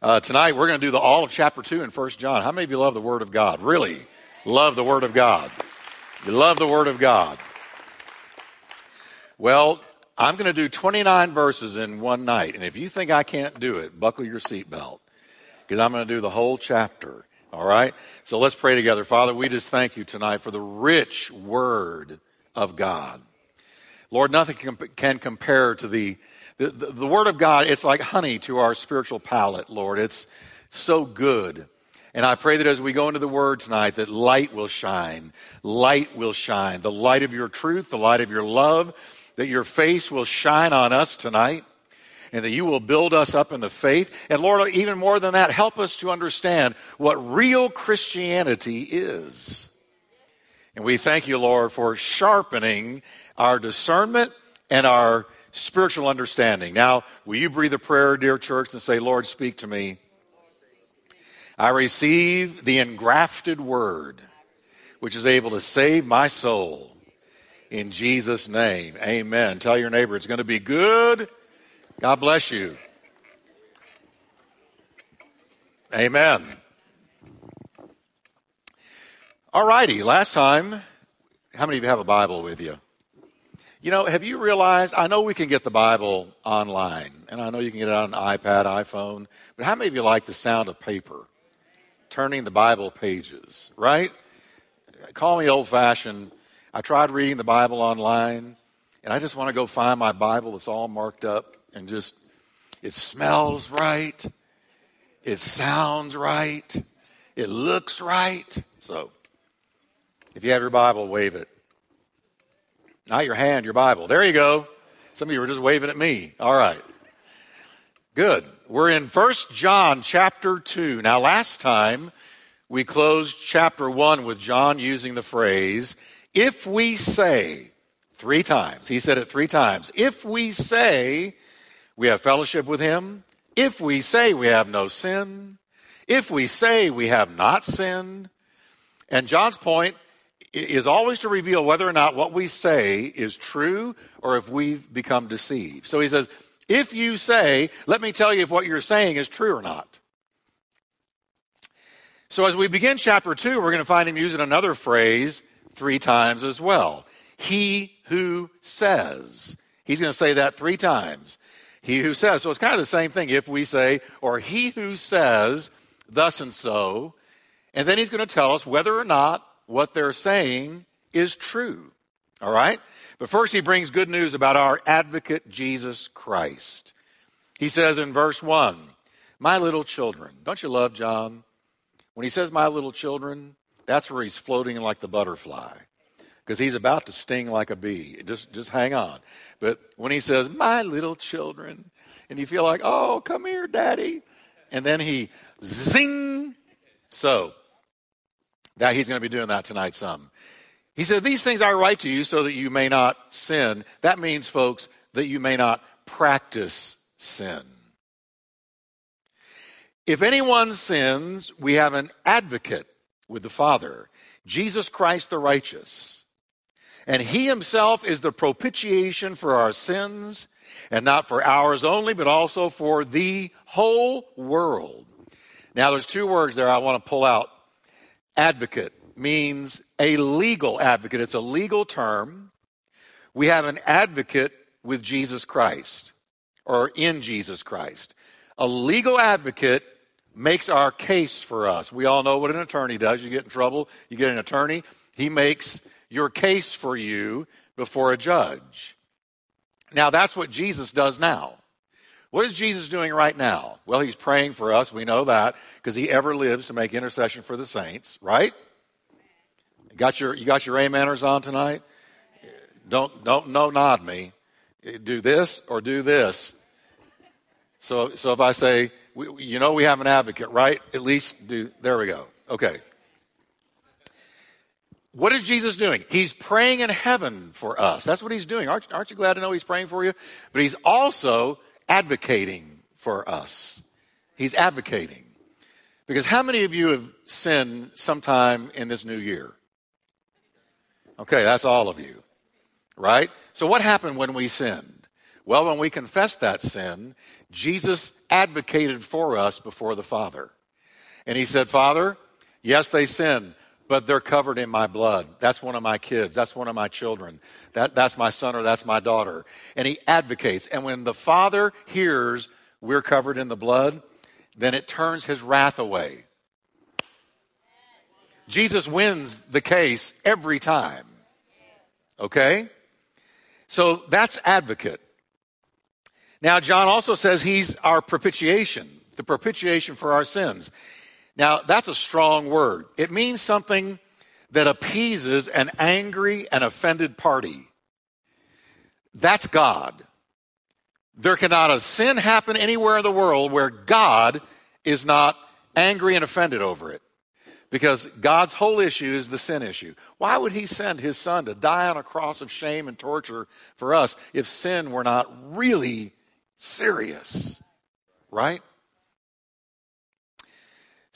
Uh, tonight we're going to do the all of chapter 2 in 1 John. How many of you love the Word of God? Really love the Word of God? You love the Word of God. Well, I'm going to do 29 verses in one night. And if you think I can't do it, buckle your seatbelt because I'm going to do the whole chapter. All right? So let's pray together. Father, we just thank you tonight for the rich Word of God. Lord, nothing can compare to the, the, the, the Word of God. It's like honey to our spiritual palate, Lord. It's so good. And I pray that as we go into the Word tonight, that light will shine. Light will shine. The light of your truth, the light of your love, that your face will shine on us tonight and that you will build us up in the faith. And Lord, even more than that, help us to understand what real Christianity is. And we thank you, Lord, for sharpening our discernment and our spiritual understanding. Now, will you breathe a prayer, dear church, and say, Lord, speak to me? I receive the engrafted word, which is able to save my soul. In Jesus' name, amen. Tell your neighbor it's going to be good God bless you. Amen. All righty, last time, how many of you have a Bible with you? You know, have you realized? I know we can get the Bible online, and I know you can get it on an iPad, iPhone, but how many of you like the sound of paper? Turning the Bible pages, right? Call me old fashioned. I tried reading the Bible online, and I just want to go find my Bible that's all marked up and just, it smells right. It sounds right. It looks right. So, if you have your Bible, wave it. Not your hand, your Bible. There you go. Some of you were just waving at me. All right. Good. We're in First John chapter 2. Now, last time we closed chapter 1 with John using the phrase, if we say, three times. He said it three times. If we say we have fellowship with him. If we say we have no sin, if we say we have not sinned, and John's point is always to reveal whether or not what we say is true or if we've become deceived. So he says, if you say, let me tell you if what you're saying is true or not. So as we begin chapter 2, we're going to find him using another phrase three times as well. He who says. He's going to say that three times. He who says. So it's kind of the same thing if we say, or he who says, thus and so. And then he's going to tell us whether or not what they're saying is true. All right? But first, he brings good news about our advocate, Jesus Christ. He says in verse 1, My little children. Don't you love John? When he says, My little children, that's where he's floating like the butterfly because he's about to sting like a bee. Just, just hang on. But when he says, my little children, and you feel like, oh, come here, daddy. And then he zing. So that he's going to be doing that tonight some. He said, these things I write to you so that you may not sin. That means, folks, that you may not practice sin. If anyone sins, we have an advocate with the Father, Jesus Christ the righteous. And he himself is the propitiation for our sins, and not for ours only, but also for the whole world. Now, there's two words there I want to pull out. Advocate means a legal advocate, it's a legal term. We have an advocate with Jesus Christ, or in Jesus Christ. A legal advocate makes our case for us. We all know what an attorney does. You get in trouble, you get an attorney. He makes your case for you before a judge. Now, that's what Jesus does now. What is Jesus doing right now? Well, he's praying for us. We know that because he ever lives to make intercession for the saints, right? You got your, you got your ameners on tonight? Don't, don't, no, nod me. Eh, do this or do this. So, so if I say, you know, we have an advocate, right? At least do, there we go. Okay. What is Jesus doing? He's praying in heaven for us. That's what he's doing. Aren't, aren't you glad to know he's praying for you? But he's also advocating for us. He's advocating. Because how many of you have sinned sometime in this new year? Okay, that's all of you. Right? So what happened when we sinned? Well, when we confessed that sin, Jesus advocated for us before the Father. And he said, Father, yes, they sinned, but they're covered in my blood. That's one of my kids. That's one of my children. That, that's my son or that's my daughter. And he advocates. And when the Father hears we're covered in the blood, then it turns his wrath away. Jesus wins the case every time. Okay? So that's advocate. Now, John also says he's our propitiation, the propitiation for our sins. Now, that's a strong word. It means something that appeases an angry and offended party. That's God. There cannot a sin happen anywhere in the world where God is not angry and offended over it. Because God's whole issue is the sin issue. Why would he send his son to die on a cross of shame and torture for us if sin were not really serious, right?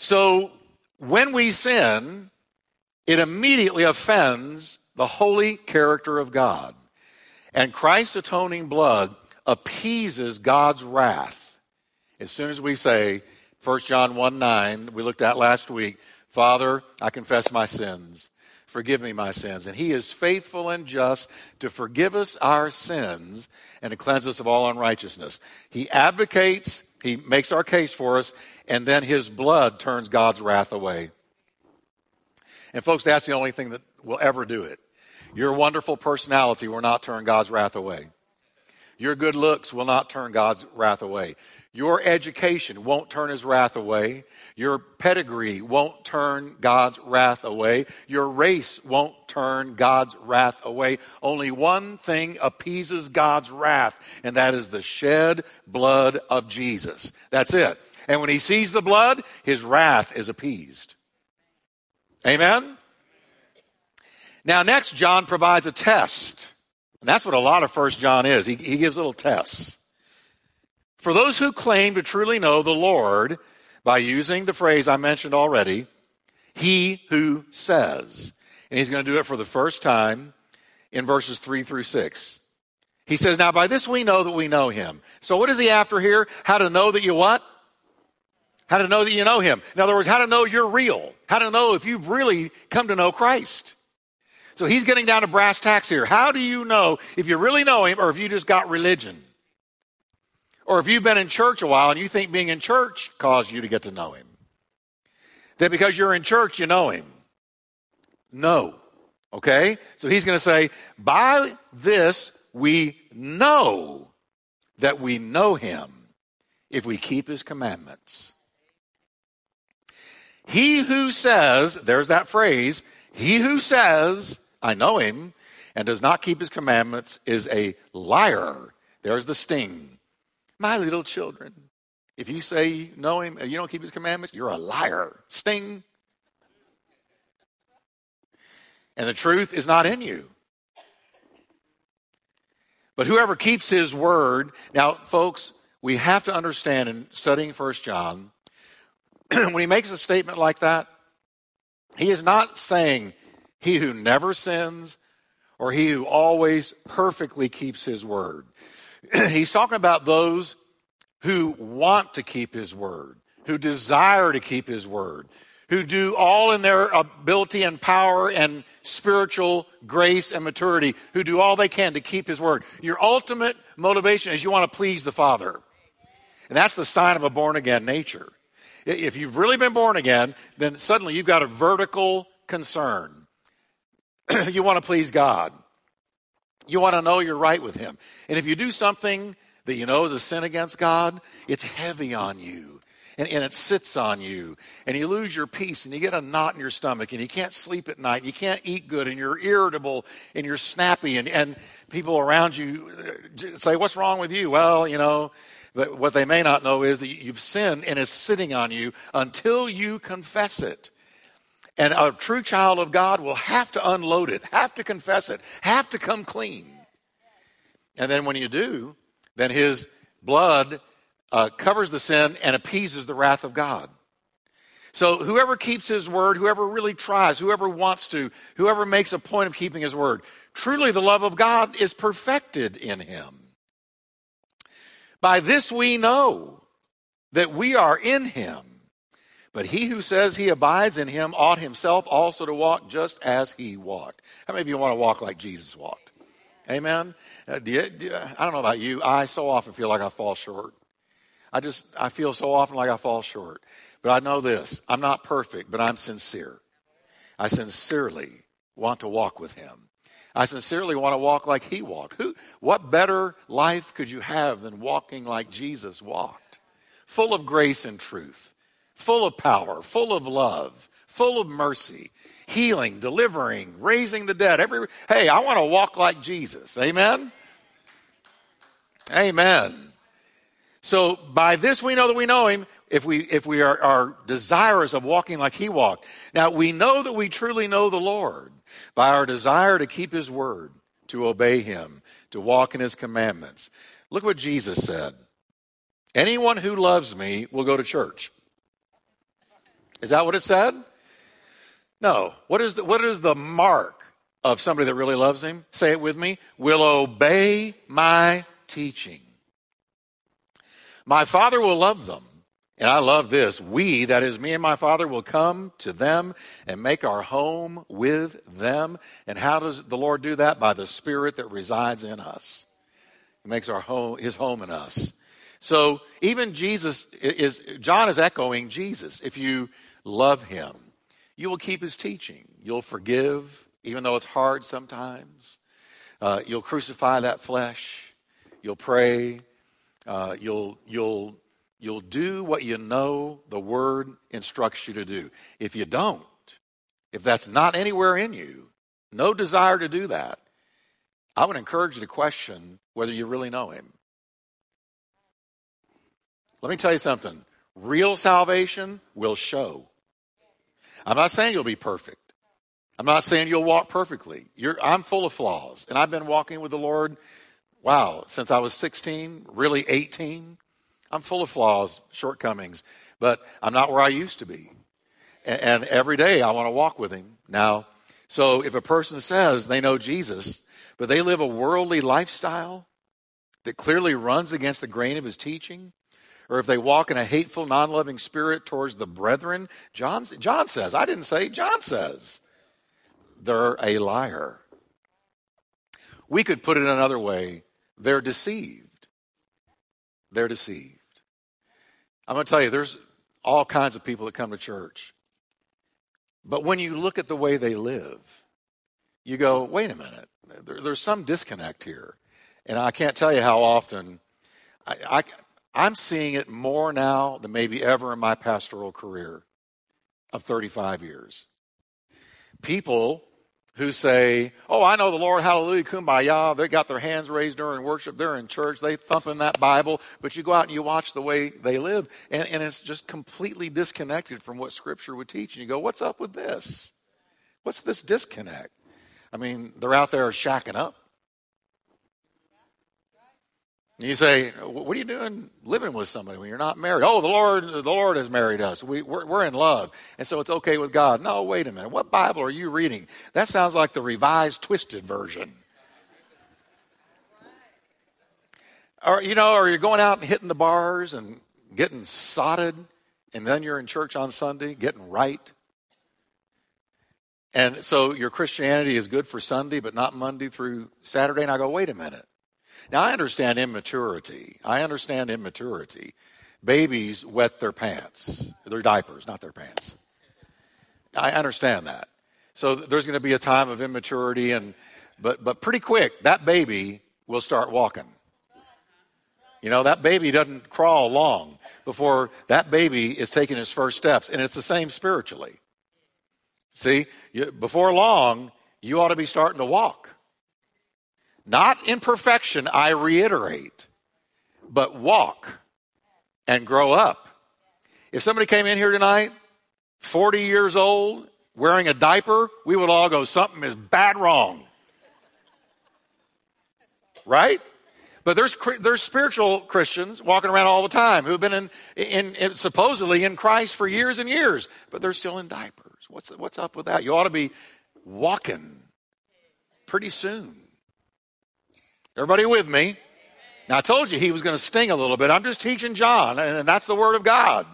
So when we sin, it immediately offends the holy character of God. And Christ's atoning blood appeases God's wrath. As soon as we say, 1 John 1 9, we looked at last week, Father, I confess my sins. Forgive me my sins. And he is faithful and just to forgive us our sins and to cleanse us of all unrighteousness. He advocates, he makes our case for us, and then his blood turns God's wrath away. And folks, that's the only thing that will ever do it. Your wonderful personality will not turn God's wrath away. Your good looks will not turn God's wrath away. Your education won't turn his wrath away. Your pedigree won't turn God's wrath away. Your race won't turn God's wrath away. Only one thing appeases God's wrath, and that is the shed blood of Jesus. That's it. And when he sees the blood, his wrath is appeased. Amen? Now, next, John provides a test. And that's what a lot of First John is. He, he gives little tests. For those who claim to truly know the Lord, by using the phrase I mentioned already, he who says. And he's going to do it for the first time in verses 3 through 6. He says, Now by this we know that we know him. So what is he after here? How to know that you what? How to know that you know him. In other words, how to know you're real. How to know if you've really come to know Christ. So he's getting down to brass tacks here. How do you know if you really know him or if you just got religion? Or if you've been in church a while and you think being in church caused you to get to know him. That because you're in church, you know him. No. Okay? So he's going to say, by this we know that we know him if we keep his commandments. He who says, there's that phrase, he who says, I know him, and does not keep his commandments is a liar. There's the sting. My little children, if you say you know him and you don't keep his commandments, you're a liar. Sting. And the truth is not in you. But whoever keeps his word, now, folks, we have to understand in studying First John, when he makes a statement like that, he is not saying he who never sins or he who always perfectly keeps his word. he's talking about those who want to keep his word, who desire to keep his word, who do all in their ability and power and spiritual grace and maturity, who do all they can to keep his word. Your ultimate motivation is you want to please the Father. And that's the sign of a born again nature. If you've really been born again, then suddenly you've got a vertical concern. you want to please God. You want to know you're right with Him. And if you do something that you know is a sin against God, it's heavy on you. And, and it sits on you. And you lose your peace and you get a knot in your stomach and you can't sleep at night. And you can't eat good and you're irritable and you're snappy. And, and people around you uh, say, What's wrong with you? Well, you know, but what they may not know is that you've sinned and it's sitting on you until you confess it. And a true child of God will have to unload it, have to confess it, have to come clean. And then when you do, then his blood uh, covers the sin and appeases the wrath of God. So whoever keeps his word, whoever really tries, whoever wants to, whoever makes a point of keeping his word, truly the love of God is perfected in him. By this we know that we are in him. But he who says he abides in him ought himself also to walk just as he walked. How many of you want to walk like Jesus walked? Amen. Uh, do you, do you, I don't know about you. I so often feel like I fall short. I just, I feel so often like I fall short. But I know this. I'm not perfect, but I'm sincere. I sincerely want to walk with him. I sincerely want to walk like he walked. Who, what better life could you have than walking like Jesus walked? Full of grace and truth, full of power, full of love, full of mercy, healing, delivering, raising the dead. Every, hey, I want to walk like Jesus. Amen? Amen. So by this we know that we know him if we, if we are, are desirous of walking like he walked. Now we know that we truly know the Lord by our desire to keep his word, to obey him, to walk in his commandments. Look what Jesus said. Anyone who loves me will go to church. Is that what it said? No. What is the, what is the mark of somebody that really loves him? Say it with me. Will obey my teaching. My Father will love them. And I love this. We, that is me and my Father, will come to them and make our home with them. And how does the Lord do that? By the Spirit that resides in us. He makes our home, his home in us. So even Jesus is, John is echoing Jesus. If you love him, you will keep his teaching. You'll forgive, even though it's hard sometimes. Uh, you'll crucify that flesh. You'll pray. Uh, you'll, you'll, you'll do what you know the word instructs you to do. If you don't, if that's not anywhere in you, no desire to do that, I would encourage you to question whether you really know him. Let me tell you something. Real salvation will show. I'm not saying you'll be perfect. I'm not saying you'll walk perfectly. You're, I'm full of flaws, and I've been walking with the Lord Wow, since I was 16, really 18, I'm full of flaws, shortcomings, but I'm not where I used to be. And, every day I want to walk with Him. Now, so if a person says they know Jesus, but they live a worldly lifestyle that clearly runs against the grain of His teaching, or if they walk in a hateful, non loving spirit towards the brethren, John, John says, I didn't say, John says, they're a liar. We could put it another way they're deceived. They're deceived. I'm going to tell you, there's all kinds of people that come to church. But when you look at the way they live, you go, wait a minute, there, there's some disconnect here. And I can't tell you how often I, I, I'm seeing it more now than maybe ever in my pastoral career of 35 years. People who say, Oh, I know the Lord, hallelujah, kumbaya. They got their hands raised during worship. They're in church. They thumping that Bible. But you go out and you watch the way they live, and, and it's just completely disconnected from what Scripture would teach. And you go, What's up with this? What's this disconnect? I mean, they're out there shacking up. You say, what are you doing living with somebody when you're not married? Oh, the Lord, the Lord has married us. We, we're, we're in love. And so it's okay with God. No, wait a minute. What Bible are you reading? That sounds like the revised, twisted version. Or, you know, or you're going out and hitting the bars and getting sodded, and then you're in church on Sunday getting right. And so your Christianity is good for Sunday, but not Monday through Saturday. And I go, wait a minute. Now, I understand immaturity. I understand immaturity. Babies wet their pants, their diapers, not their pants. I understand that. So there's going to be a time of immaturity, and but but pretty quick that baby will start walking. You know that baby doesn't crawl long before that baby is taking his first steps, and it's the same spiritually. See, you, before long, you ought to be starting to walk. Not in perfection, I reiterate, but walk and grow up. If somebody came in here tonight, 40 years old, wearing a diaper, we would all go, something is bad wrong. Right? But there's, there's spiritual Christians walking around all the time who've been in, in, in, supposedly in Christ for years and years, but they're still in diapers. What's, what's up with that? You ought to be walking pretty soon. Everybody with me? Now, I told you he was going to sting a little bit. I'm just teaching John, and that's the Word of God.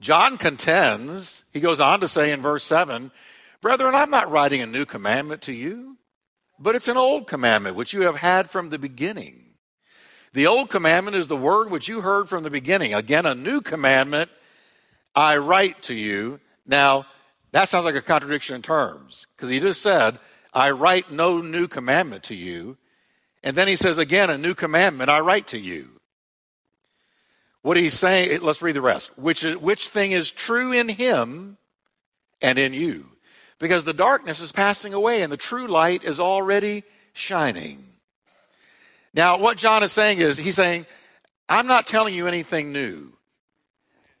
John contends, he goes on to say in verse 7 Brethren, I'm not writing a new commandment to you, but it's an old commandment which you have had from the beginning. The old commandment is the word which you heard from the beginning. Again, a new commandment I write to you. Now, that sounds like a contradiction in terms, because he just said, I write no new commandment to you. And then he says again, a new commandment I write to you. What he's saying, eh, let's read the rest. Which, is, which thing is true in him and in you? Because the darkness is passing away and the true light is already shining. Now, what John is saying is, he's saying, I'm not telling you anything new.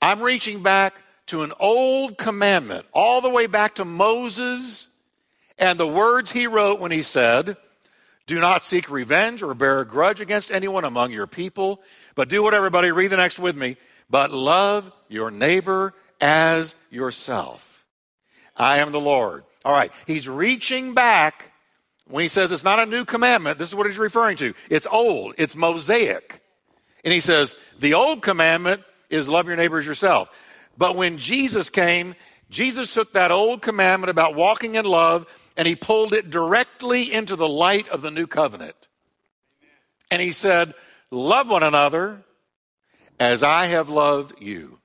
I'm reaching back to an old commandment, all the way back to Moses and the words he wrote when he said, Do not seek revenge or bear a grudge against anyone among your people, but do what everybody, read the next with me, but love your neighbor as yourself. I am the Lord. All right, he's reaching back when he says it's not a new commandment. This is what he's referring to. It's old, it's Mosaic. And he says, the old commandment is love your neighbor as yourself. But when Jesus came, Jesus took that old commandment about walking in love and he pulled it directly into the light of the new covenant. And he said, Love one another as I have loved you.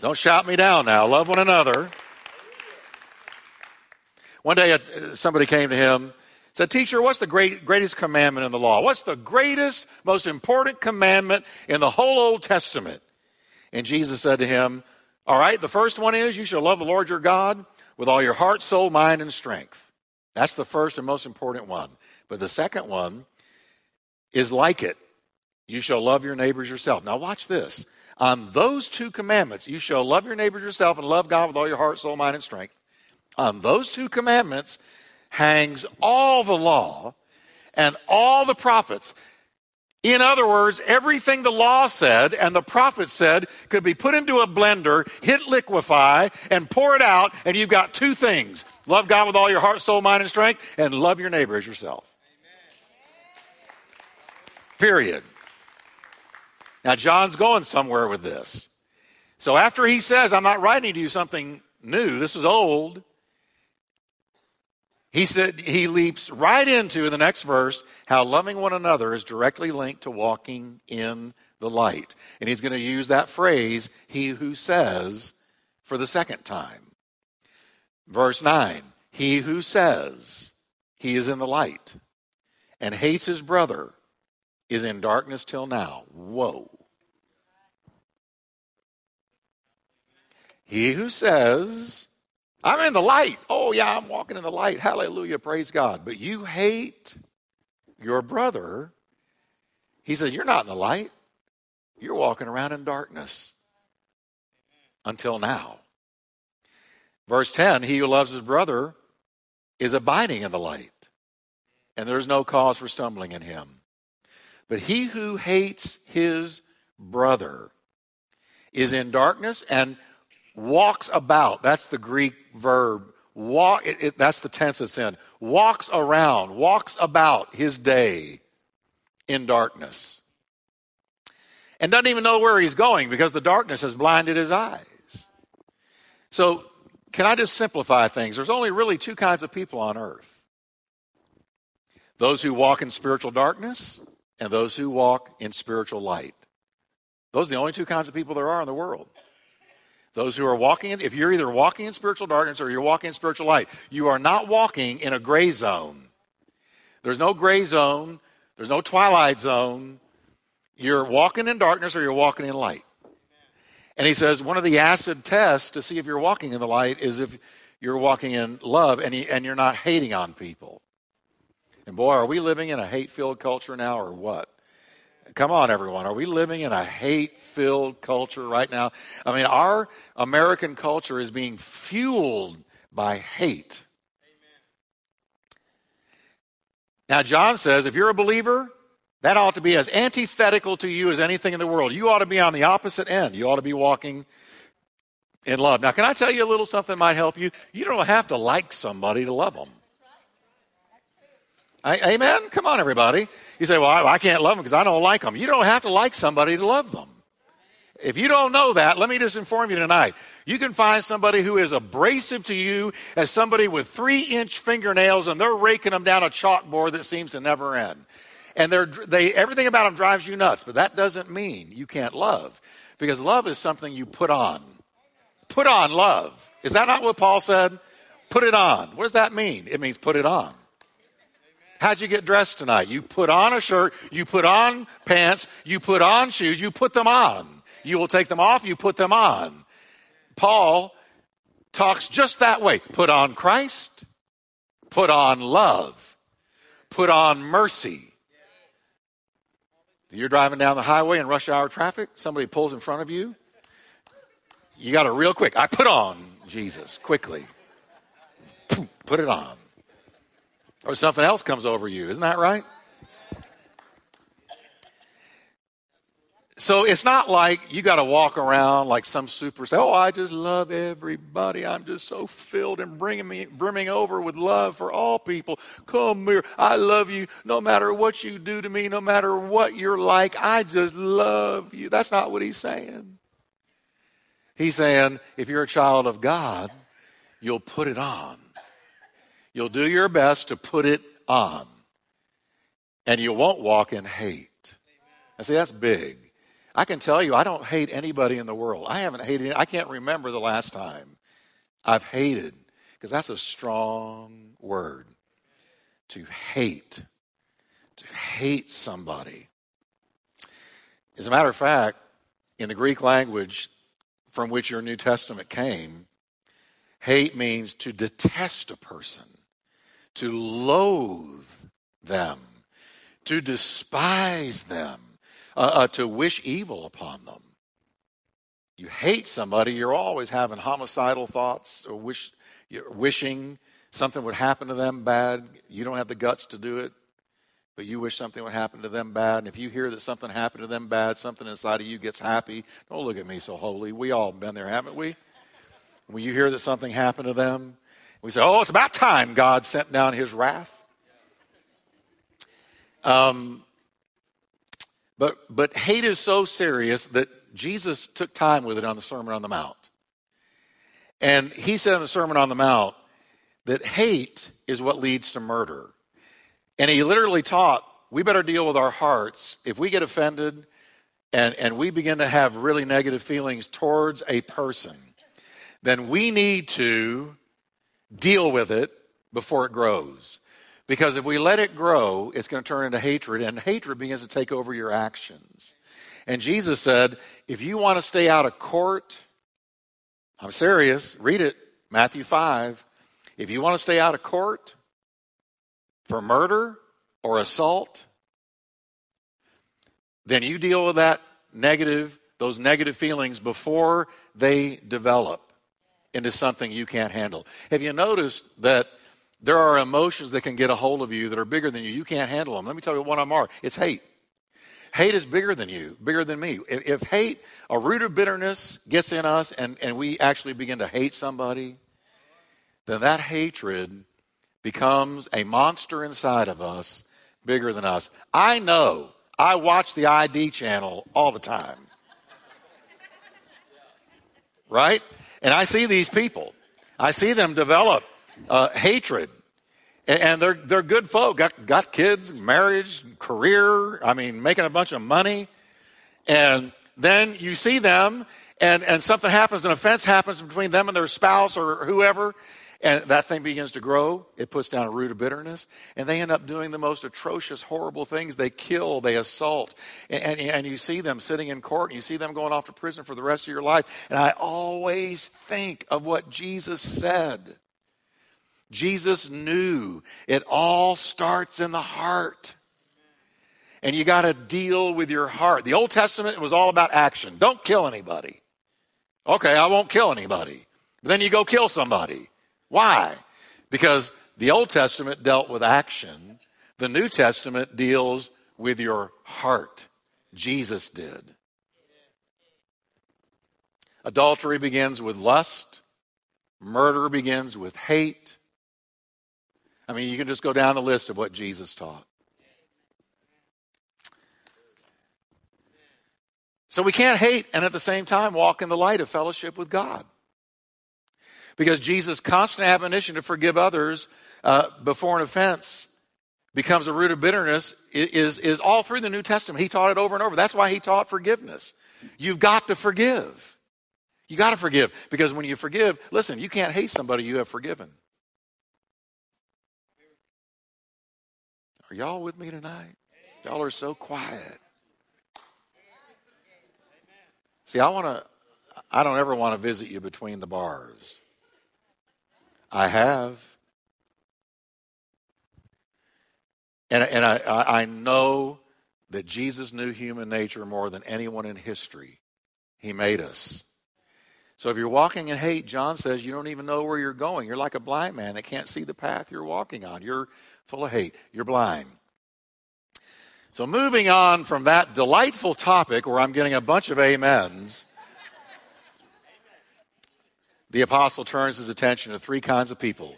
Don't shout me down now. Love one another. One day, uh, somebody came to him said, Teacher, what's the great, greatest commandment in the law? What's the greatest, most important commandment in the whole Old Testament? And Jesus said to him, All right, the first one is you shall love the Lord your God with all your heart, soul, mind, and strength. That's the first and most important one. But the second one is like it. You shall love your neighbors yourself. Now, watch this. On those two commandments, you shall love your neighbors yourself and love God with all your heart, soul, mind, and strength. On those two commandments hangs all the law and all the prophets. In other words, everything the law said and the prophet said could be put into a blender, hit liquefy, and pour it out, and you've got two things love God with all your heart, soul, mind, and strength, and love your neighbor as yourself. Amen. Period. Now, John's going somewhere with this. So, after he says, I'm not writing to you something new, this is old, he said he leaps right into the next verse how loving one another is directly linked to walking in the light. And he's going to use that phrase, he who says, for the second time. Verse 9, he who says he is in the light and hates his brother is in darkness till now. Whoa. He who says I'm in the light. Oh, yeah, I'm walking in the light. Hallelujah. Praise God. But you hate your brother. He says, You're not in the light. You're walking around in darkness until now. Verse 10 He who loves his brother is abiding in the light, and there is no cause for stumbling in him. But he who hates his brother is in darkness and walks about. That's the Greek verb. Walk, it, it, that's the tense it's in. Walks around, walks about his day in darkness. And doesn't even know where he's going because the darkness has blinded his eyes. So, can I just simplify things? There's only really two kinds of people on earth those who walk in spiritual darkness and those who walk in spiritual light. Those are the only two kinds of people there are in the world. Those who are walking, in, if you're either walking in spiritual darkness or you're walking in spiritual light, you are not walking in a gray zone. There's no gray zone. There's no twilight zone. You're walking in darkness or you're walking in light. And he says one of the acid tests to see if you're walking in the light is if you're walking in love and, and you're not hating on people. And boy, are we living in a hate filled culture now or what? Come on, everyone. Are we living in a hate filled culture right now? I mean, our American culture is being fueled by hate. Now, John says if you're a believer, that ought to be as antithetical to you as anything in the world. You ought to be on the opposite end. You ought to be walking in love. Now, can I tell you a little something that might help you? You don't have to like somebody to love them. I, amen? Come on, everybody. You say, well, I, I can't love them because I don't like them. You don't have to like somebody to love them. If you don't know that, let me just inform you tonight. You can find somebody who is abrasive to you as somebody with three inch fingernails and they're raking them down a chalkboard that seems to never end. And they're, they, everything about them drives you nuts, but that doesn't mean you can't love. Because love is something you put on. Put on love. Is that not what Paul said? Put it on. What does that mean? It means put it on. How'd you get dressed tonight? You put on a shirt, you put on pants, you put on shoes, you put them on. You will take them off, you put them on. Paul talks just that way. Put on Christ, put on love, put on mercy. You're driving down the highway in rush hour traffic, somebody pulls in front of you. You got to real quick. I put on Jesus quickly. Put it on. Or something else comes over you. Isn't that right? So it's not like you got to walk around like some super say, "Oh, I just love everybody. I'm just so filled and bringing me brimming over with love for all people. Come here, I love you no matter what you do to me, no matter what you're like. I just love you." That's not what he's saying. He's saying, if you're a child of God, you'll put it on. You'll do your best to put it on. And you won't walk in hate. I see, that's big. I can tell you, I don't hate anybody in the world. I haven't hated, I can't remember the last time I've hated, because that's a strong word. To hate. To hate somebody. As a matter of fact, in the Greek language from which your New Testament came, hate means to detest a person, to loathe them, to despise them uh, uh, to wish evil upon them. You hate somebody, you're always having homicidal thoughts or wish, wishing something would happen to them bad. You don't have the guts to do it, but you wish something would happen to them bad. And if you hear that something happened to them bad, something inside of you gets happy. Don't look at me so holy. We all been there, haven't we? When you hear that something happened to them, we say, "Oh, it's about time God sent down His wrath." Um, but, but hate is so serious that Jesus took time with it on the Sermon on the Mount. And he said in the Sermon on the Mount that hate is what leads to murder. And he literally taught we better deal with our hearts. If we get offended and, and we begin to have really negative feelings towards a person, then we need to deal with it before it grows. Because if we let it grow, it's going to turn into hatred, and hatred begins to take over your actions. And Jesus said, if you want to stay out of court, I'm serious, read it, Matthew 5. If you want to stay out of court for murder or assault, then you deal with that negative, those negative feelings before they develop into something you can't handle. Have you noticed that there are emotions that can get a hold of you that are bigger than you. You can't handle them. Let me tell you what them are. It's hate. Hate is bigger than you, bigger than me. If, if hate, a root of bitterness gets in us and, and we actually begin to hate somebody, then that hatred becomes a monster inside of us bigger than us. I know. I watch the ID channel all the time. Right? And I see these people. I see them develop uh, hatred. And they're, they're good folk, got, got kids, marriage, career, I mean, making a bunch of money. And then you see them and, and something happens, an offense happens between them and their spouse or whoever, and that thing begins to grow. It puts down a root of bitterness, and they end up doing the most atrocious, horrible things. They kill, they assault, and, and, and, you see them sitting in court, and you see them going off to prison for the rest of your life. And I always think of what Jesus said. Jesus knew it all starts in the heart. And you got to deal with your heart. The Old Testament was all about action. Don't kill anybody. Okay, I won't kill anybody. But then you go kill somebody. Why? Because the Old Testament dealt with action. The New Testament deals with your heart. Jesus did. Adultery begins with lust. Murder begins with hate. I mean, you can just go down the list of what Jesus taught. So we can't hate and at the same time walk in the light of fellowship with God. Because Jesus' constant admonition to forgive others uh, before an offense becomes a root of bitterness is, is all through the New Testament. He taught it over and over. That's why he taught forgiveness. You've got to forgive. You got to forgive. Because when you forgive, listen, you can't hate somebody you have forgiven. Are y'all with me tonight? Y'all are so quiet. See, I want to, I don't ever want to visit you between the bars. I have. And, and I, I know that Jesus knew human nature more than anyone in history. He made us. So if you're walking in hate, John says you don't even know where you're going. You're like a blind man that can't see the path you're walking on. You're full of hate. You're blind. So moving on from that delightful topic where I'm getting a bunch of amens, the apostle turns his attention to three kinds of people.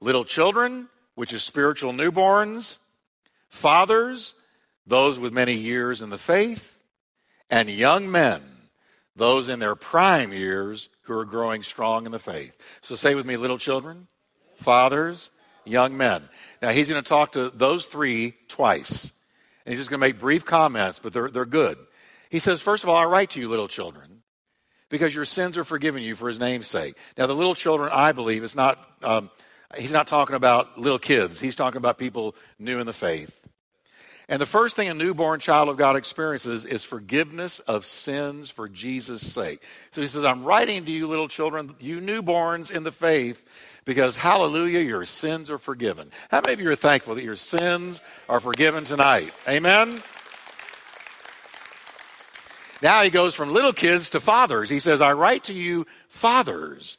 Little children, which is spiritual newborns, fathers, those with many years in the faith, and young men, those in their prime years who are growing strong in the faith. So say with me, little children, fathers, young men. Now he's going to talk to those three twice. And he's just going to make brief comments, but they're, they're good. He says, First of all, I write to you, little children, because your sins are forgiven you for his name's sake. Now, the little children, I believe, is not, um, he's not talking about little kids. He's talking about people new in the faith. And the first thing a newborn child of God experiences is forgiveness of sins for Jesus' sake. So he says, I'm writing to you, little children, you newborns in the faith, because hallelujah, your sins are forgiven. How many of you are thankful that your sins are forgiven tonight? Amen? Now he goes from little kids to fathers. He says, I write to you, fathers,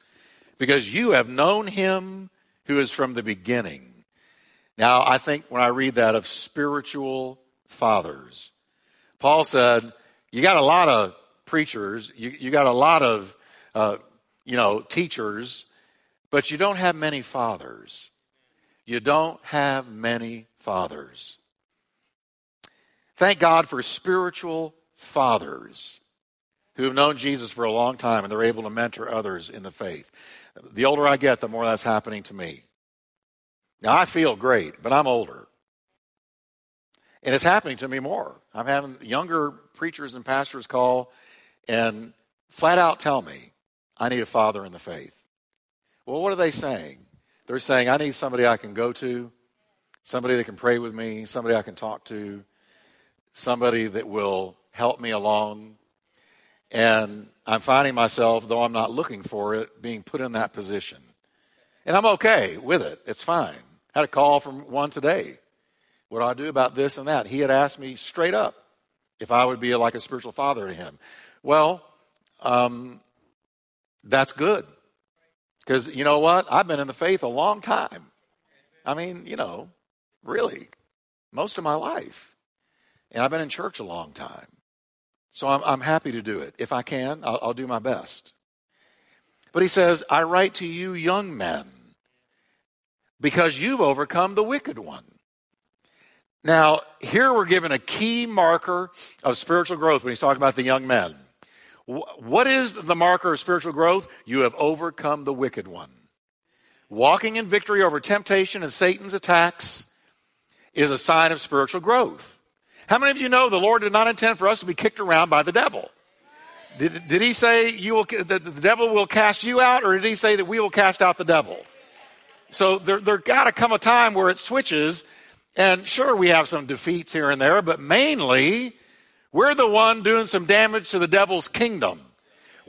because you have known him who is from the beginning. Now, I think when I read that of spiritual fathers, Paul said, you got a lot of preachers, you, you got a lot of, uh, you know, teachers, but you don't have many fathers. You don't have many fathers. Thank God for spiritual fathers who have known Jesus for a long time and they're able to mentor others in the faith. The older I get, the more that's happening to me. Now, I feel great, but I'm older. And it's happening to me more. I'm having younger preachers and pastors call and flat out tell me, I need a father in the faith. Well, what are they saying? They're saying, I need somebody I can go to, somebody that can pray with me, somebody I can talk to, somebody that will help me along. And I'm finding myself, though I'm not looking for it, being put in that position. And I'm okay with it. It's fine. I had a call from one today. What do I do about this and that? He had asked me straight up if I would be like a spiritual father to him. Well, um, that's good. Because you know what? I've been in the faith a long time. I mean, you know, really, most of my life. And I've been in church a long time. So I'm, I'm happy to do it. If I can, I'll, I'll do my best. But he says, I write to you, young men because you've overcome the wicked one. Now, here we're given a key marker of spiritual growth when he's talking about the young men. What is the marker of spiritual growth? You have overcome the wicked one. Walking in victory over temptation and Satan's attacks is a sign of spiritual growth. How many of you know the Lord did not intend for us to be kicked around by the devil? Did, did he say you will, that the devil will cast you out, or did he say that we will cast out the devil? So there, there got to come a time where it switches. And sure, we have some defeats here and there, but mainly we're the one doing some damage to the devil's kingdom.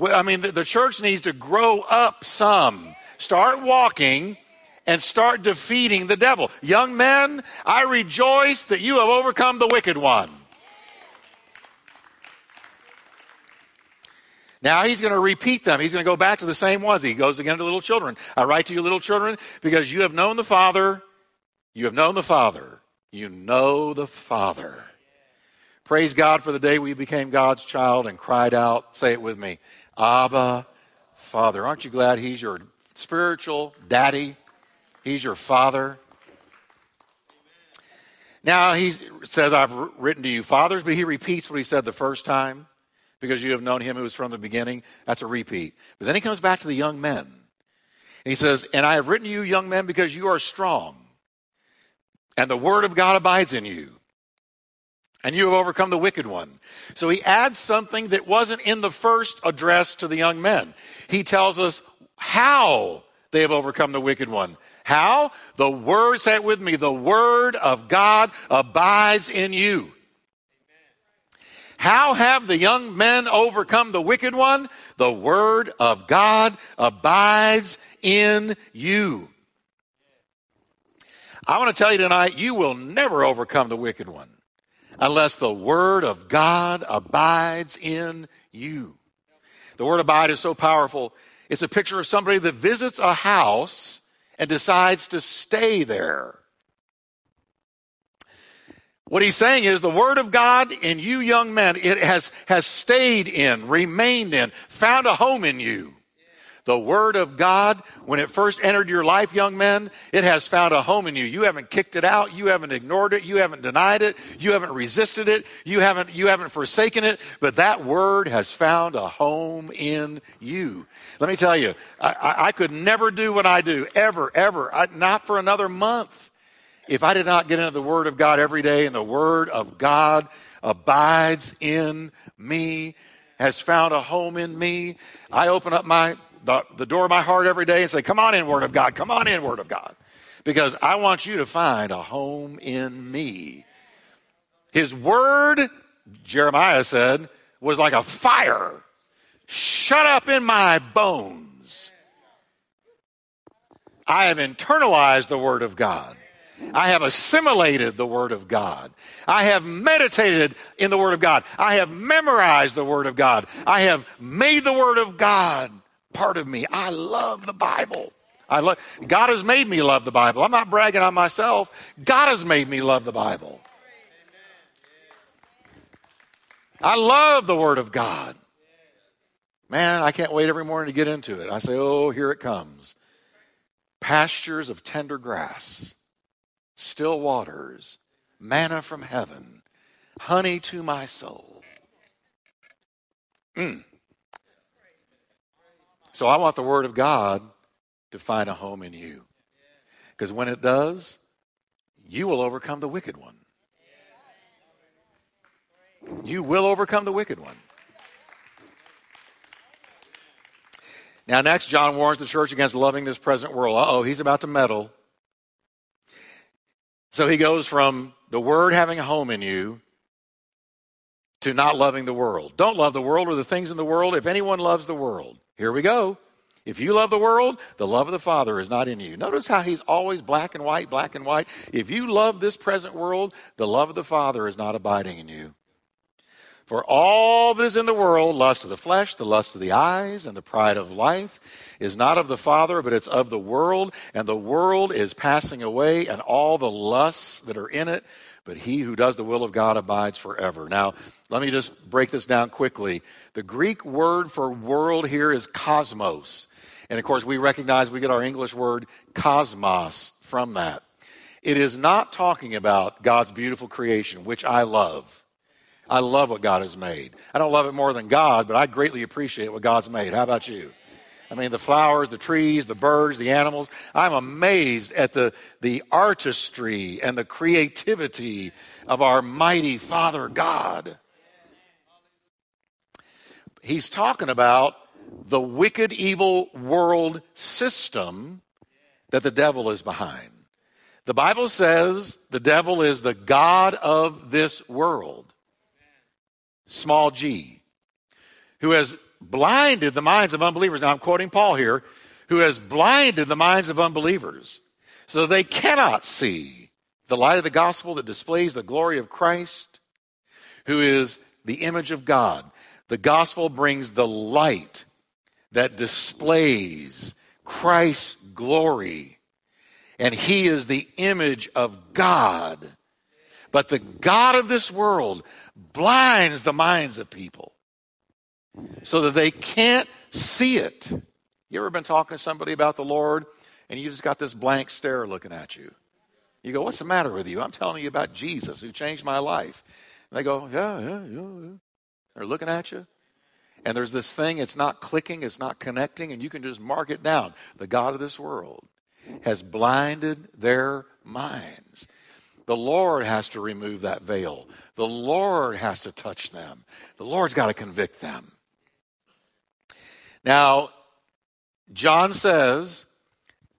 I mean, the, the church needs to grow up some. Start walking and start defeating the devil. Young men, I rejoice that you have overcome the wicked one. Now he's going to repeat them. He's going to go back to the same ones. He goes again to little children. I write to you, little children, because you have known the Father. You have known the Father. You know the Father. Praise God for the day we became God's child and cried out. Say it with me. Abba, Father. Aren't you glad He's your spiritual daddy? He's your Father. Now he says, I've written to you fathers, but he repeats what he said the first time because you have known him who was from the beginning. That's a repeat. But then he comes back to the young men. And he says, And I have written to you, young men, because you are strong, and the word of God abides in you, and you have overcome the wicked one. So he adds something that wasn't in the first address to the young men. He tells us how they have overcome the wicked one. How? The word, say it with me, the word of God abides in you. How have the young men overcome the wicked one? The word of God abides in you. I want to tell you tonight, you will never overcome the wicked one unless the word of God abides in you. The word abide is so powerful. It's a picture of somebody that visits a house and decides to stay there. What he's saying is the word of God in you young men, it has, has stayed in, remained in, found a home in you. The Word of God, when it first entered your life, young men, it has found a home in you. You haven't kicked it out. You haven't ignored it. You haven't denied it. You haven't resisted it. You haven't, you haven't forsaken it. But that Word has found a home in you. Let me tell you, I, I could never do what I do, ever, ever, I, not for another month. If I did not get into the Word of God every day and the Word of God abides in me, has found a home in me, I open up my the, the door of my heart every day and say, Come on in, Word of God. Come on in, Word of God. Because I want you to find a home in me. His Word, Jeremiah said, was like a fire shut up in my bones. I have internalized the Word of God. I have assimilated the Word of God. I have meditated in the Word of God. I have memorized the Word of God. I have made the Word of God part of me. I love the Bible. I love, God has made me love the Bible. I'm not bragging on myself. God has made me love the Bible. I love the Word of God. Man, I can't wait every morning to get into it. I say, oh, here it comes. Pastures of tender grass, still waters, manna from heaven, honey to my soul. Mm. So I want the Word of God to find a home in you. Because when it does, you will overcome the wicked one. You will overcome the wicked one. Now, next, John warns the church against loving this present world. Uh oh, he's about to meddle. So he goes from the word having a home in you to not loving the world. Don't love the world or the things in the world. If anyone loves the world, here we go. If you love the world, the love of the Father is not in you. Notice how he's always black and white, black and white. If you love this present world, the love of the Father is not abiding in you. For all that is in the world, lust of the flesh, the lust of the eyes, and the pride of life, is not of the Father, but it's of the world, and the world is passing away, and all the lusts that are in it, but he who does the will of God abides forever. Now, let me just break this down quickly. The Greek word for world here is cosmos. And of course, we recognize we get our English word cosmos from that. It is not talking about God's beautiful creation, which I love. I love what God has made. I don't love it more than God, but I greatly appreciate what God's made. How about you? I mean, the flowers, the trees, the birds, the animals. I'm amazed at the, the artistry and the creativity of our mighty Father God. He's talking about the wicked, evil world system that the devil is behind. The Bible says the devil is the God of this world small g, who has blinded the minds of unbelievers. Now I'm quoting Paul here, who has blinded the minds of unbelievers so they cannot see the light of the gospel that displays the glory of Christ, who is the image of God. The gospel brings the light that displays Christ's glory, and he is the image of God. But the God of this world blinds the minds of people so that they can't see it. You ever been talking to somebody about the Lord and you just got this blank stare looking at you? You go, what's the matter with you? I'm telling you about Jesus who changed my life. And they go, yeah, yeah, yeah, yeah. They're looking at you. And there's this thing, it's not clicking, it's not connecting, and you can just mark it down. The God of this world has blinded their minds. The Lord has to remove that veil. The Lord has to touch them. The Lord's got to convict them. Now, John says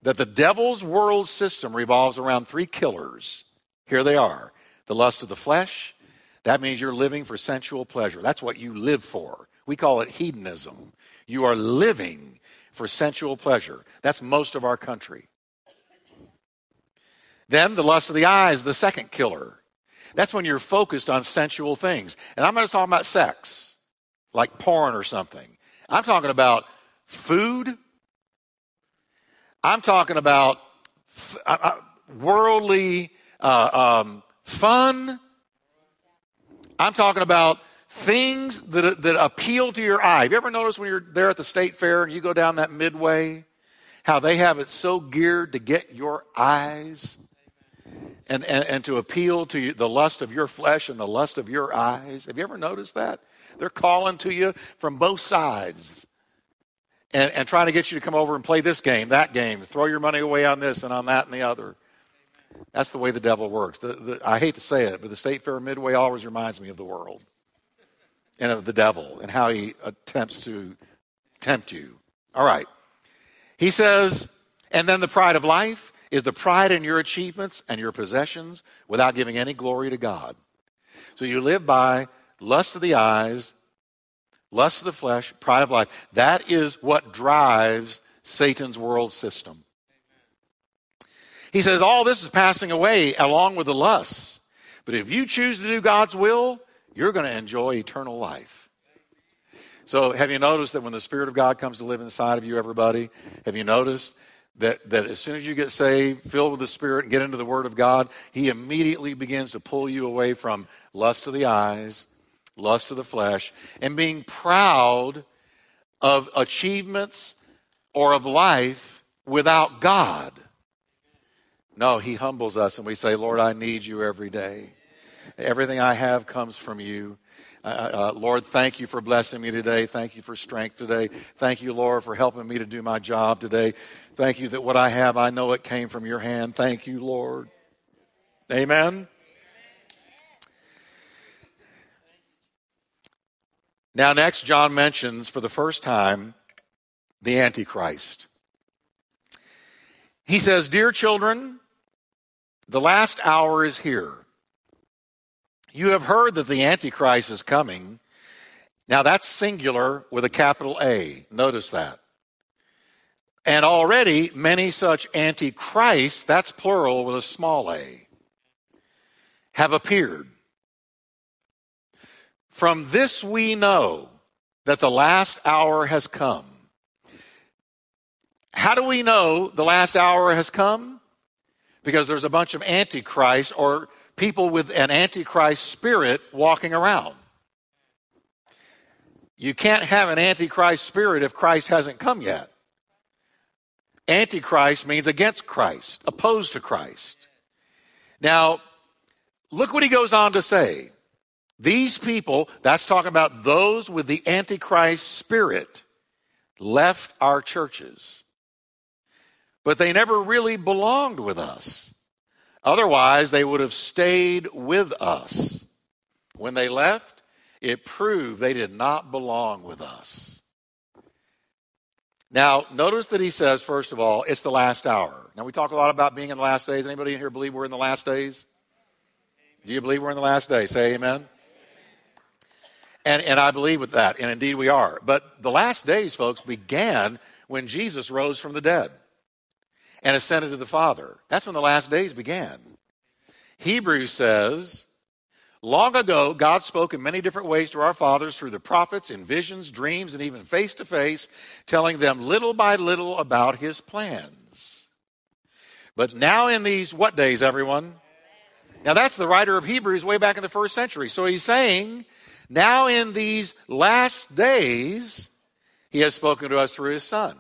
that the devil's world system revolves around three killers. Here they are the lust of the flesh. That means you're living for sensual pleasure. That's what you live for. We call it hedonism. You are living for sensual pleasure. That's most of our country. Then the lust of the eyes, the second killer. That's when you're focused on sensual things. And I'm not just talking about sex, like porn or something. I'm talking about food, I'm talking about uh, uh, worldly uh, um, fun. I'm talking about things that, that appeal to your eye. Have you ever noticed when you're there at the state fair and you go down that midway, how they have it so geared to get your eyes and, and, and to appeal to the lust of your flesh and the lust of your eyes? Have you ever noticed that? They're calling to you from both sides and, and trying to get you to come over and play this game, that game, throw your money away on this and on that and the other. That's the way the devil works. The, the, I hate to say it, but the State Fair Midway always reminds me of the world and of the devil and how he attempts to tempt you. All right. He says, and then the pride of life is the pride in your achievements and your possessions without giving any glory to God. So you live by lust of the eyes, lust of the flesh, pride of life. That is what drives Satan's world system. He says all this is passing away along with the lusts. But if you choose to do God's will, you're going to enjoy eternal life. So, have you noticed that when the Spirit of God comes to live inside of you, everybody, have you noticed that, that as soon as you get saved, filled with the Spirit, and get into the Word of God, He immediately begins to pull you away from lust of the eyes, lust of the flesh, and being proud of achievements or of life without God. No, He humbles us and we say, Lord, I need you every day. Everything I have comes from you. Uh, uh, Lord, thank you for blessing me today. Thank you for strength today. Thank you, Lord, for helping me to do my job today. Thank you that what I have, I know it came from your hand. Thank you, Lord. Amen. Now, next, John mentions for the first time the Antichrist. He says, Dear children, the last hour is here. You have heard that the Antichrist is coming. Now, that's singular with a capital A. Notice that. And already many such antichrists, that's plural with a small a, have appeared. From this we know that the last hour has come. How do we know the last hour has come? Because there's a bunch of antichrists or people with an antichrist spirit walking around. You can't have an antichrist spirit if Christ hasn't come yet. Antichrist means against Christ, opposed to Christ. Now, look what he goes on to say. These people, that's talking about those with the Antichrist spirit, left our churches. But they never really belonged with us. Otherwise, they would have stayed with us. When they left, it proved they did not belong with us. Now, notice that he says, first of all, it's the last hour. Now, we talk a lot about being in the last days. Anybody in here believe we're in the last days? Do you believe we're in the last days? Say amen. And, and I believe with that, and indeed we are. But the last days, folks, began when Jesus rose from the dead and ascended to the Father. That's when the last days began. Hebrews says, Long ago, God spoke in many different ways to our fathers through the prophets, in visions, dreams, and even face to face, telling them little by little about his plans. But now in these, what days, everyone? Now that's the writer of Hebrews way back in the first century. So he's saying now, in these last days, he has spoken to us through his son.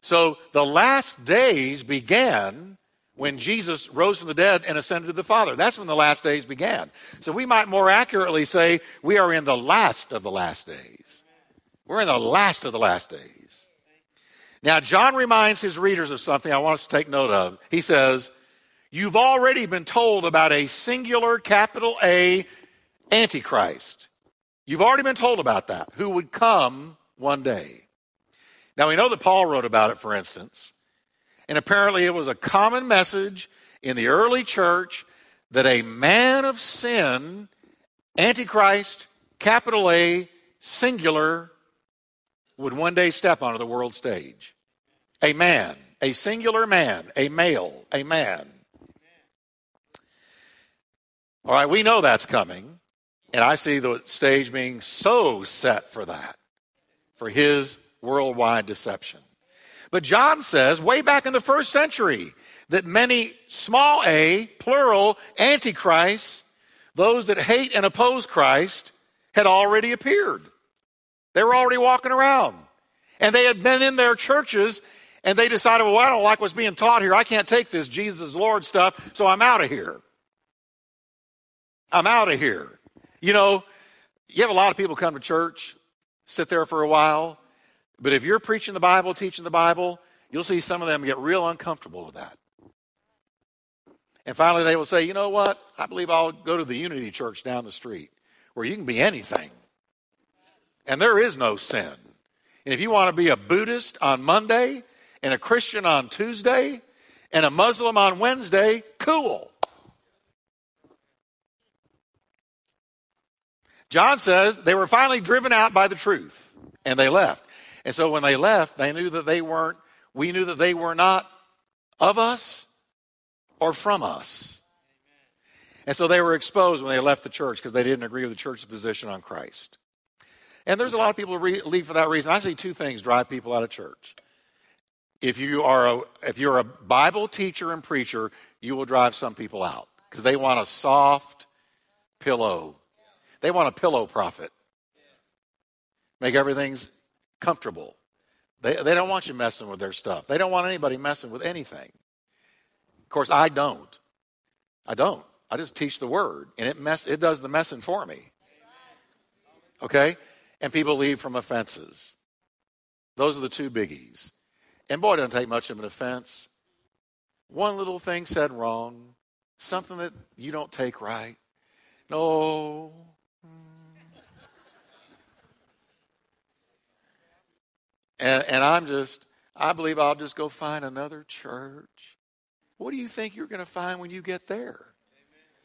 So the last days began when Jesus rose from the dead and ascended to the Father. That's when the last days began. So we might more accurately say we are in the last of the last days. We're in the last of the last days. Now, John reminds his readers of something I want us to take note of. He says, You've already been told about a singular capital A Antichrist. You've already been told about that, who would come one day. Now, we know that Paul wrote about it, for instance. And apparently, it was a common message in the early church that a man of sin, Antichrist, capital A, singular, would one day step onto the world stage. A man, a singular man, a male, a man. All right, we know that's coming. And I see the stage being so set for that, for his worldwide deception. But John says, way back in the first century, that many small a, plural, antichrists, those that hate and oppose Christ, had already appeared. They were already walking around. And they had been in their churches and they decided, well, I don't like what's being taught here. I can't take this Jesus Lord stuff, so I'm out of here. I'm out of here. You know, you have a lot of people come to church, sit there for a while, but if you're preaching the Bible, teaching the Bible, you'll see some of them get real uncomfortable with that. And finally, they will say, you know what? I believe I'll go to the Unity Church down the street where you can be anything. And there is no sin. And if you want to be a Buddhist on Monday and a Christian on Tuesday and a Muslim on Wednesday, cool. John says they were finally driven out by the truth and they left. And so when they left, they knew that they weren't, we knew that they were not of us or from us. And so they were exposed when they left the church because they didn't agree with the church's position on Christ. And there's a lot of people who leave for that reason. I see two things drive people out of church. If you are a, if you're a Bible teacher and preacher, you will drive some people out because they want a soft pillow. They want a pillow prophet. Make everything's comfortable. They, they don't want you messing with their stuff. They don't want anybody messing with anything. Of course, I don't. I don't. I just teach the word, and it mess it does the messing for me. Okay? And people leave from offenses. Those are the two biggies. And boy, it doesn't take much of an offense. One little thing said wrong, something that you don't take right. No, And, and I'm just, I believe I'll just go find another church. What do you think you're going to find when you get there?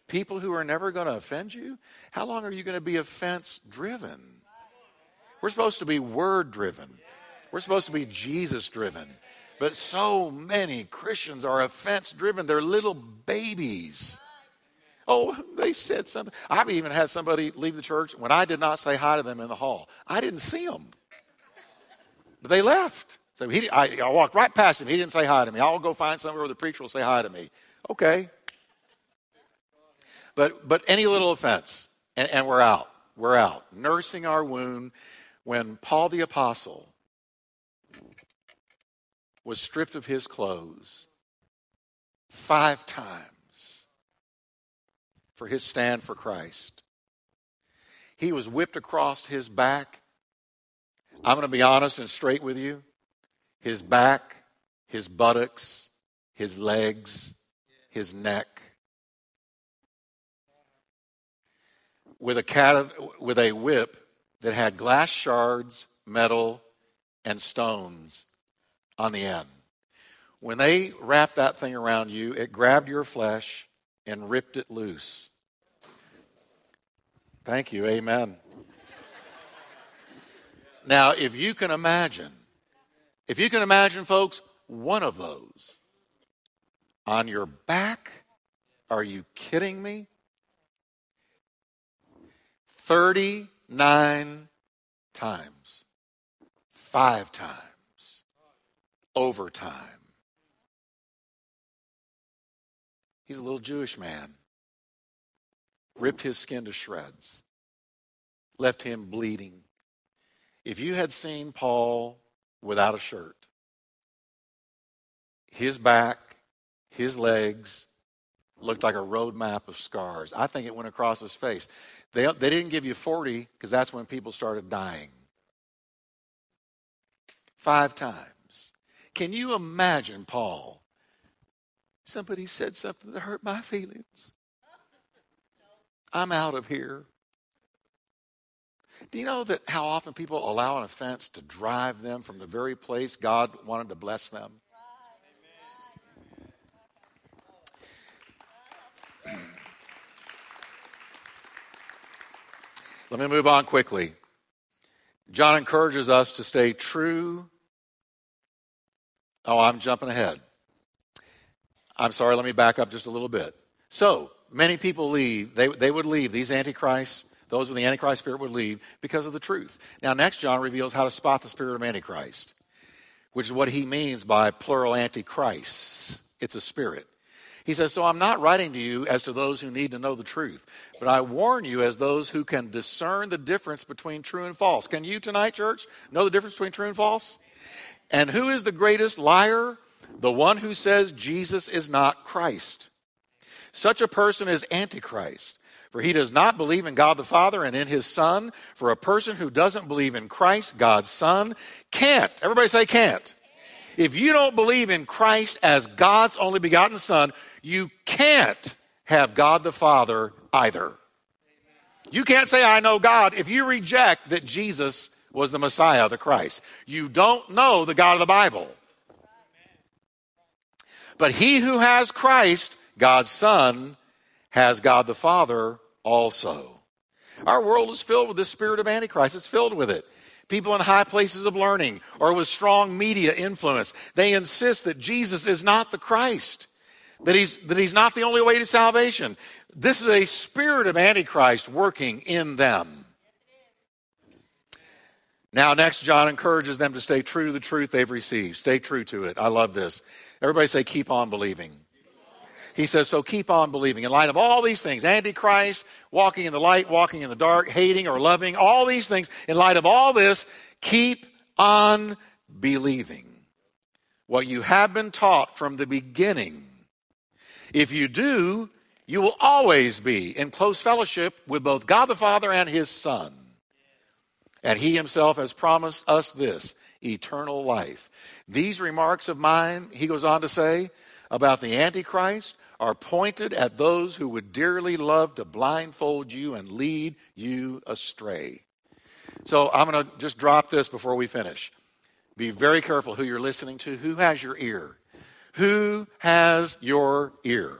People who are never going to offend you? How long are you going to be offense driven? We're supposed to be word driven. We're supposed to be Jesus driven. But so many Christians are offense driven. They're little babies. Oh, they said something. I've even had somebody leave the church when I did not say hi to them in the hall. I didn't see them. But they left. So he, I, I walked right past him. He didn't say hi to me. I'll go find somewhere where the preacher will say hi to me. Okay. But, but any little offense, and, and we're out. We're out. Nursing our wound when Paul the Apostle was stripped of his clothes five times for his stand for Christ. He was whipped across his back I'm going to be honest and straight with you. His back, his buttocks, his legs, his neck. With a, cat, with a whip that had glass shards, metal, and stones on the end. When they wrapped that thing around you, it grabbed your flesh and ripped it loose. Thank you. Amen. Now, if you can imagine, if you can imagine, folks, one of those on your back, are you kidding me? 39 times, five times, overtime. He's a little Jewish man. Ripped his skin to shreds, left him bleeding. If you had seen Paul without a shirt, his back, his legs looked like a road map of scars. I think it went across his face. They, they didn't give you 40 because that's when people started dying. Five times. Can you imagine Paul? Somebody said something that hurt my feelings. I'm out of here. Do you know that how often people allow an offense to drive them from the very place God wanted to bless them? Let me move on quickly. John encourages us to stay true. Oh, I'm jumping ahead. I'm sorry, let me back up just a little bit. So, many people leave, they, they would leave, these antichrists, those with the antichrist spirit would leave because of the truth. Now, next, John reveals how to spot the spirit of antichrist, which is what he means by plural antichrists. It's a spirit. He says, So I'm not writing to you as to those who need to know the truth, but I warn you as those who can discern the difference between true and false. Can you tonight, church, know the difference between true and false? And who is the greatest liar? The one who says Jesus is not Christ. Such a person is Antichrist. For he does not believe in God the Father and in his Son. For a person who doesn't believe in Christ, God's Son, can't. Everybody say can't. If you don't believe in Christ as God's only begotten Son, you can't have God the Father either. You can't say, I know God, if you reject that Jesus was the Messiah, the Christ. You don't know the God of the Bible. But he who has Christ, God's Son, has God the Father also. Our world is filled with the spirit of Antichrist. It's filled with it. People in high places of learning or with strong media influence, they insist that Jesus is not the Christ that he's, that he's not the only way to salvation. This is a spirit of Antichrist working in them. Now, next, John encourages them to stay true to the truth they've received. Stay true to it. I love this. Everybody say, keep on believing. He says, so keep on believing. In light of all these things, Antichrist, walking in the light, walking in the dark, hating or loving, all these things, in light of all this, keep on believing. What you have been taught from the beginning if you do, you will always be in close fellowship with both God the Father and His Son. And He Himself has promised us this eternal life. These remarks of mine, he goes on to say, about the Antichrist are pointed at those who would dearly love to blindfold you and lead you astray. So I'm going to just drop this before we finish. Be very careful who you're listening to, who has your ear. Who has your ear?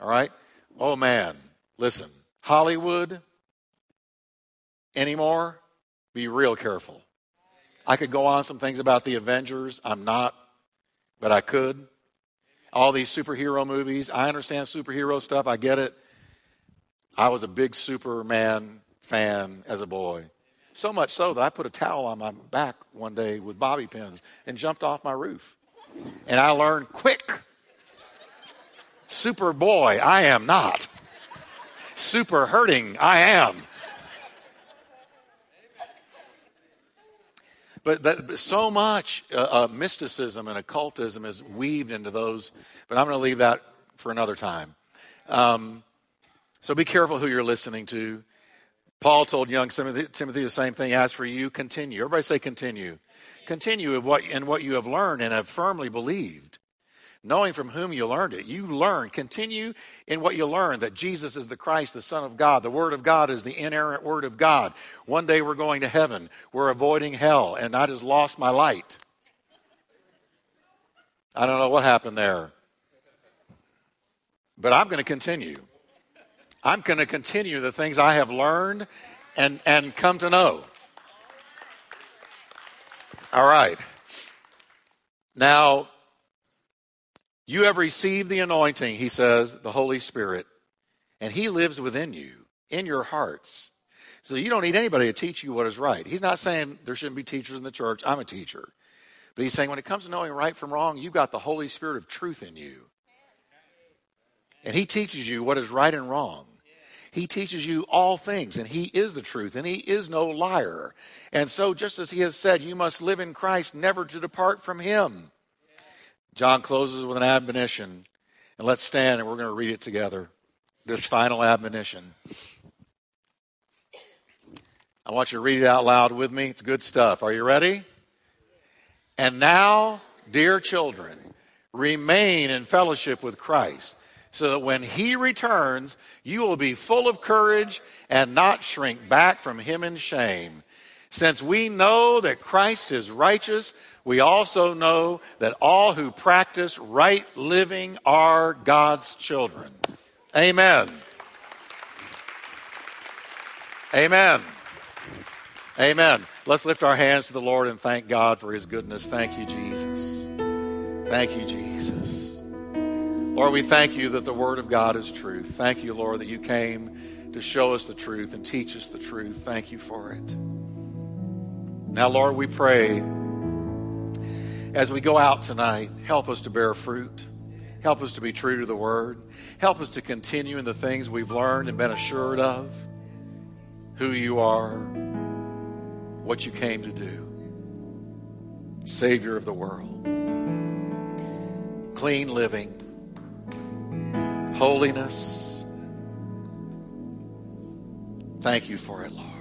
All right? Oh man, listen. Hollywood anymore? Be real careful. I could go on some things about the Avengers. I'm not, but I could. All these superhero movies. I understand superhero stuff. I get it. I was a big Superman fan as a boy. So much so that I put a towel on my back one day with bobby pins and jumped off my roof. And I learned quick. Superboy, I am not. Super hurting, I am. But, but so much uh, uh, mysticism and occultism is weaved into those, but I'm going to leave that for another time. Um, so be careful who you're listening to. Paul told young Timothy, Timothy the same thing. As for you, continue. Everybody say continue. Continue in what, in what you have learned and have firmly believed, knowing from whom you learned it. You learn. Continue in what you learned that Jesus is the Christ, the Son of God. The Word of God is the inerrant Word of God. One day we're going to heaven. We're avoiding hell, and I just lost my light. I don't know what happened there. But I'm going to continue. I'm going to continue the things I have learned and, and come to know. All right. Now, you have received the anointing, he says, the Holy Spirit, and he lives within you, in your hearts. So you don't need anybody to teach you what is right. He's not saying there shouldn't be teachers in the church. I'm a teacher. But he's saying when it comes to knowing right from wrong, you've got the Holy Spirit of truth in you. And he teaches you what is right and wrong. He teaches you all things, and He is the truth, and He is no liar. And so, just as He has said, you must live in Christ, never to depart from Him. John closes with an admonition. And let's stand and we're going to read it together. This final admonition. I want you to read it out loud with me. It's good stuff. Are you ready? And now, dear children, remain in fellowship with Christ so that when he returns, you will be full of courage and not shrink back from him in shame. Since we know that Christ is righteous, we also know that all who practice right living are God's children. Amen. Amen. Amen. Let's lift our hands to the Lord and thank God for his goodness. Thank you, Jesus. Thank you, Jesus. Lord, we thank you that the Word of God is truth. Thank you, Lord, that you came to show us the truth and teach us the truth. Thank you for it. Now, Lord, we pray as we go out tonight, help us to bear fruit. Help us to be true to the Word. Help us to continue in the things we've learned and been assured of who you are, what you came to do. Savior of the world. Clean living holiness. Thank you for it, Lord.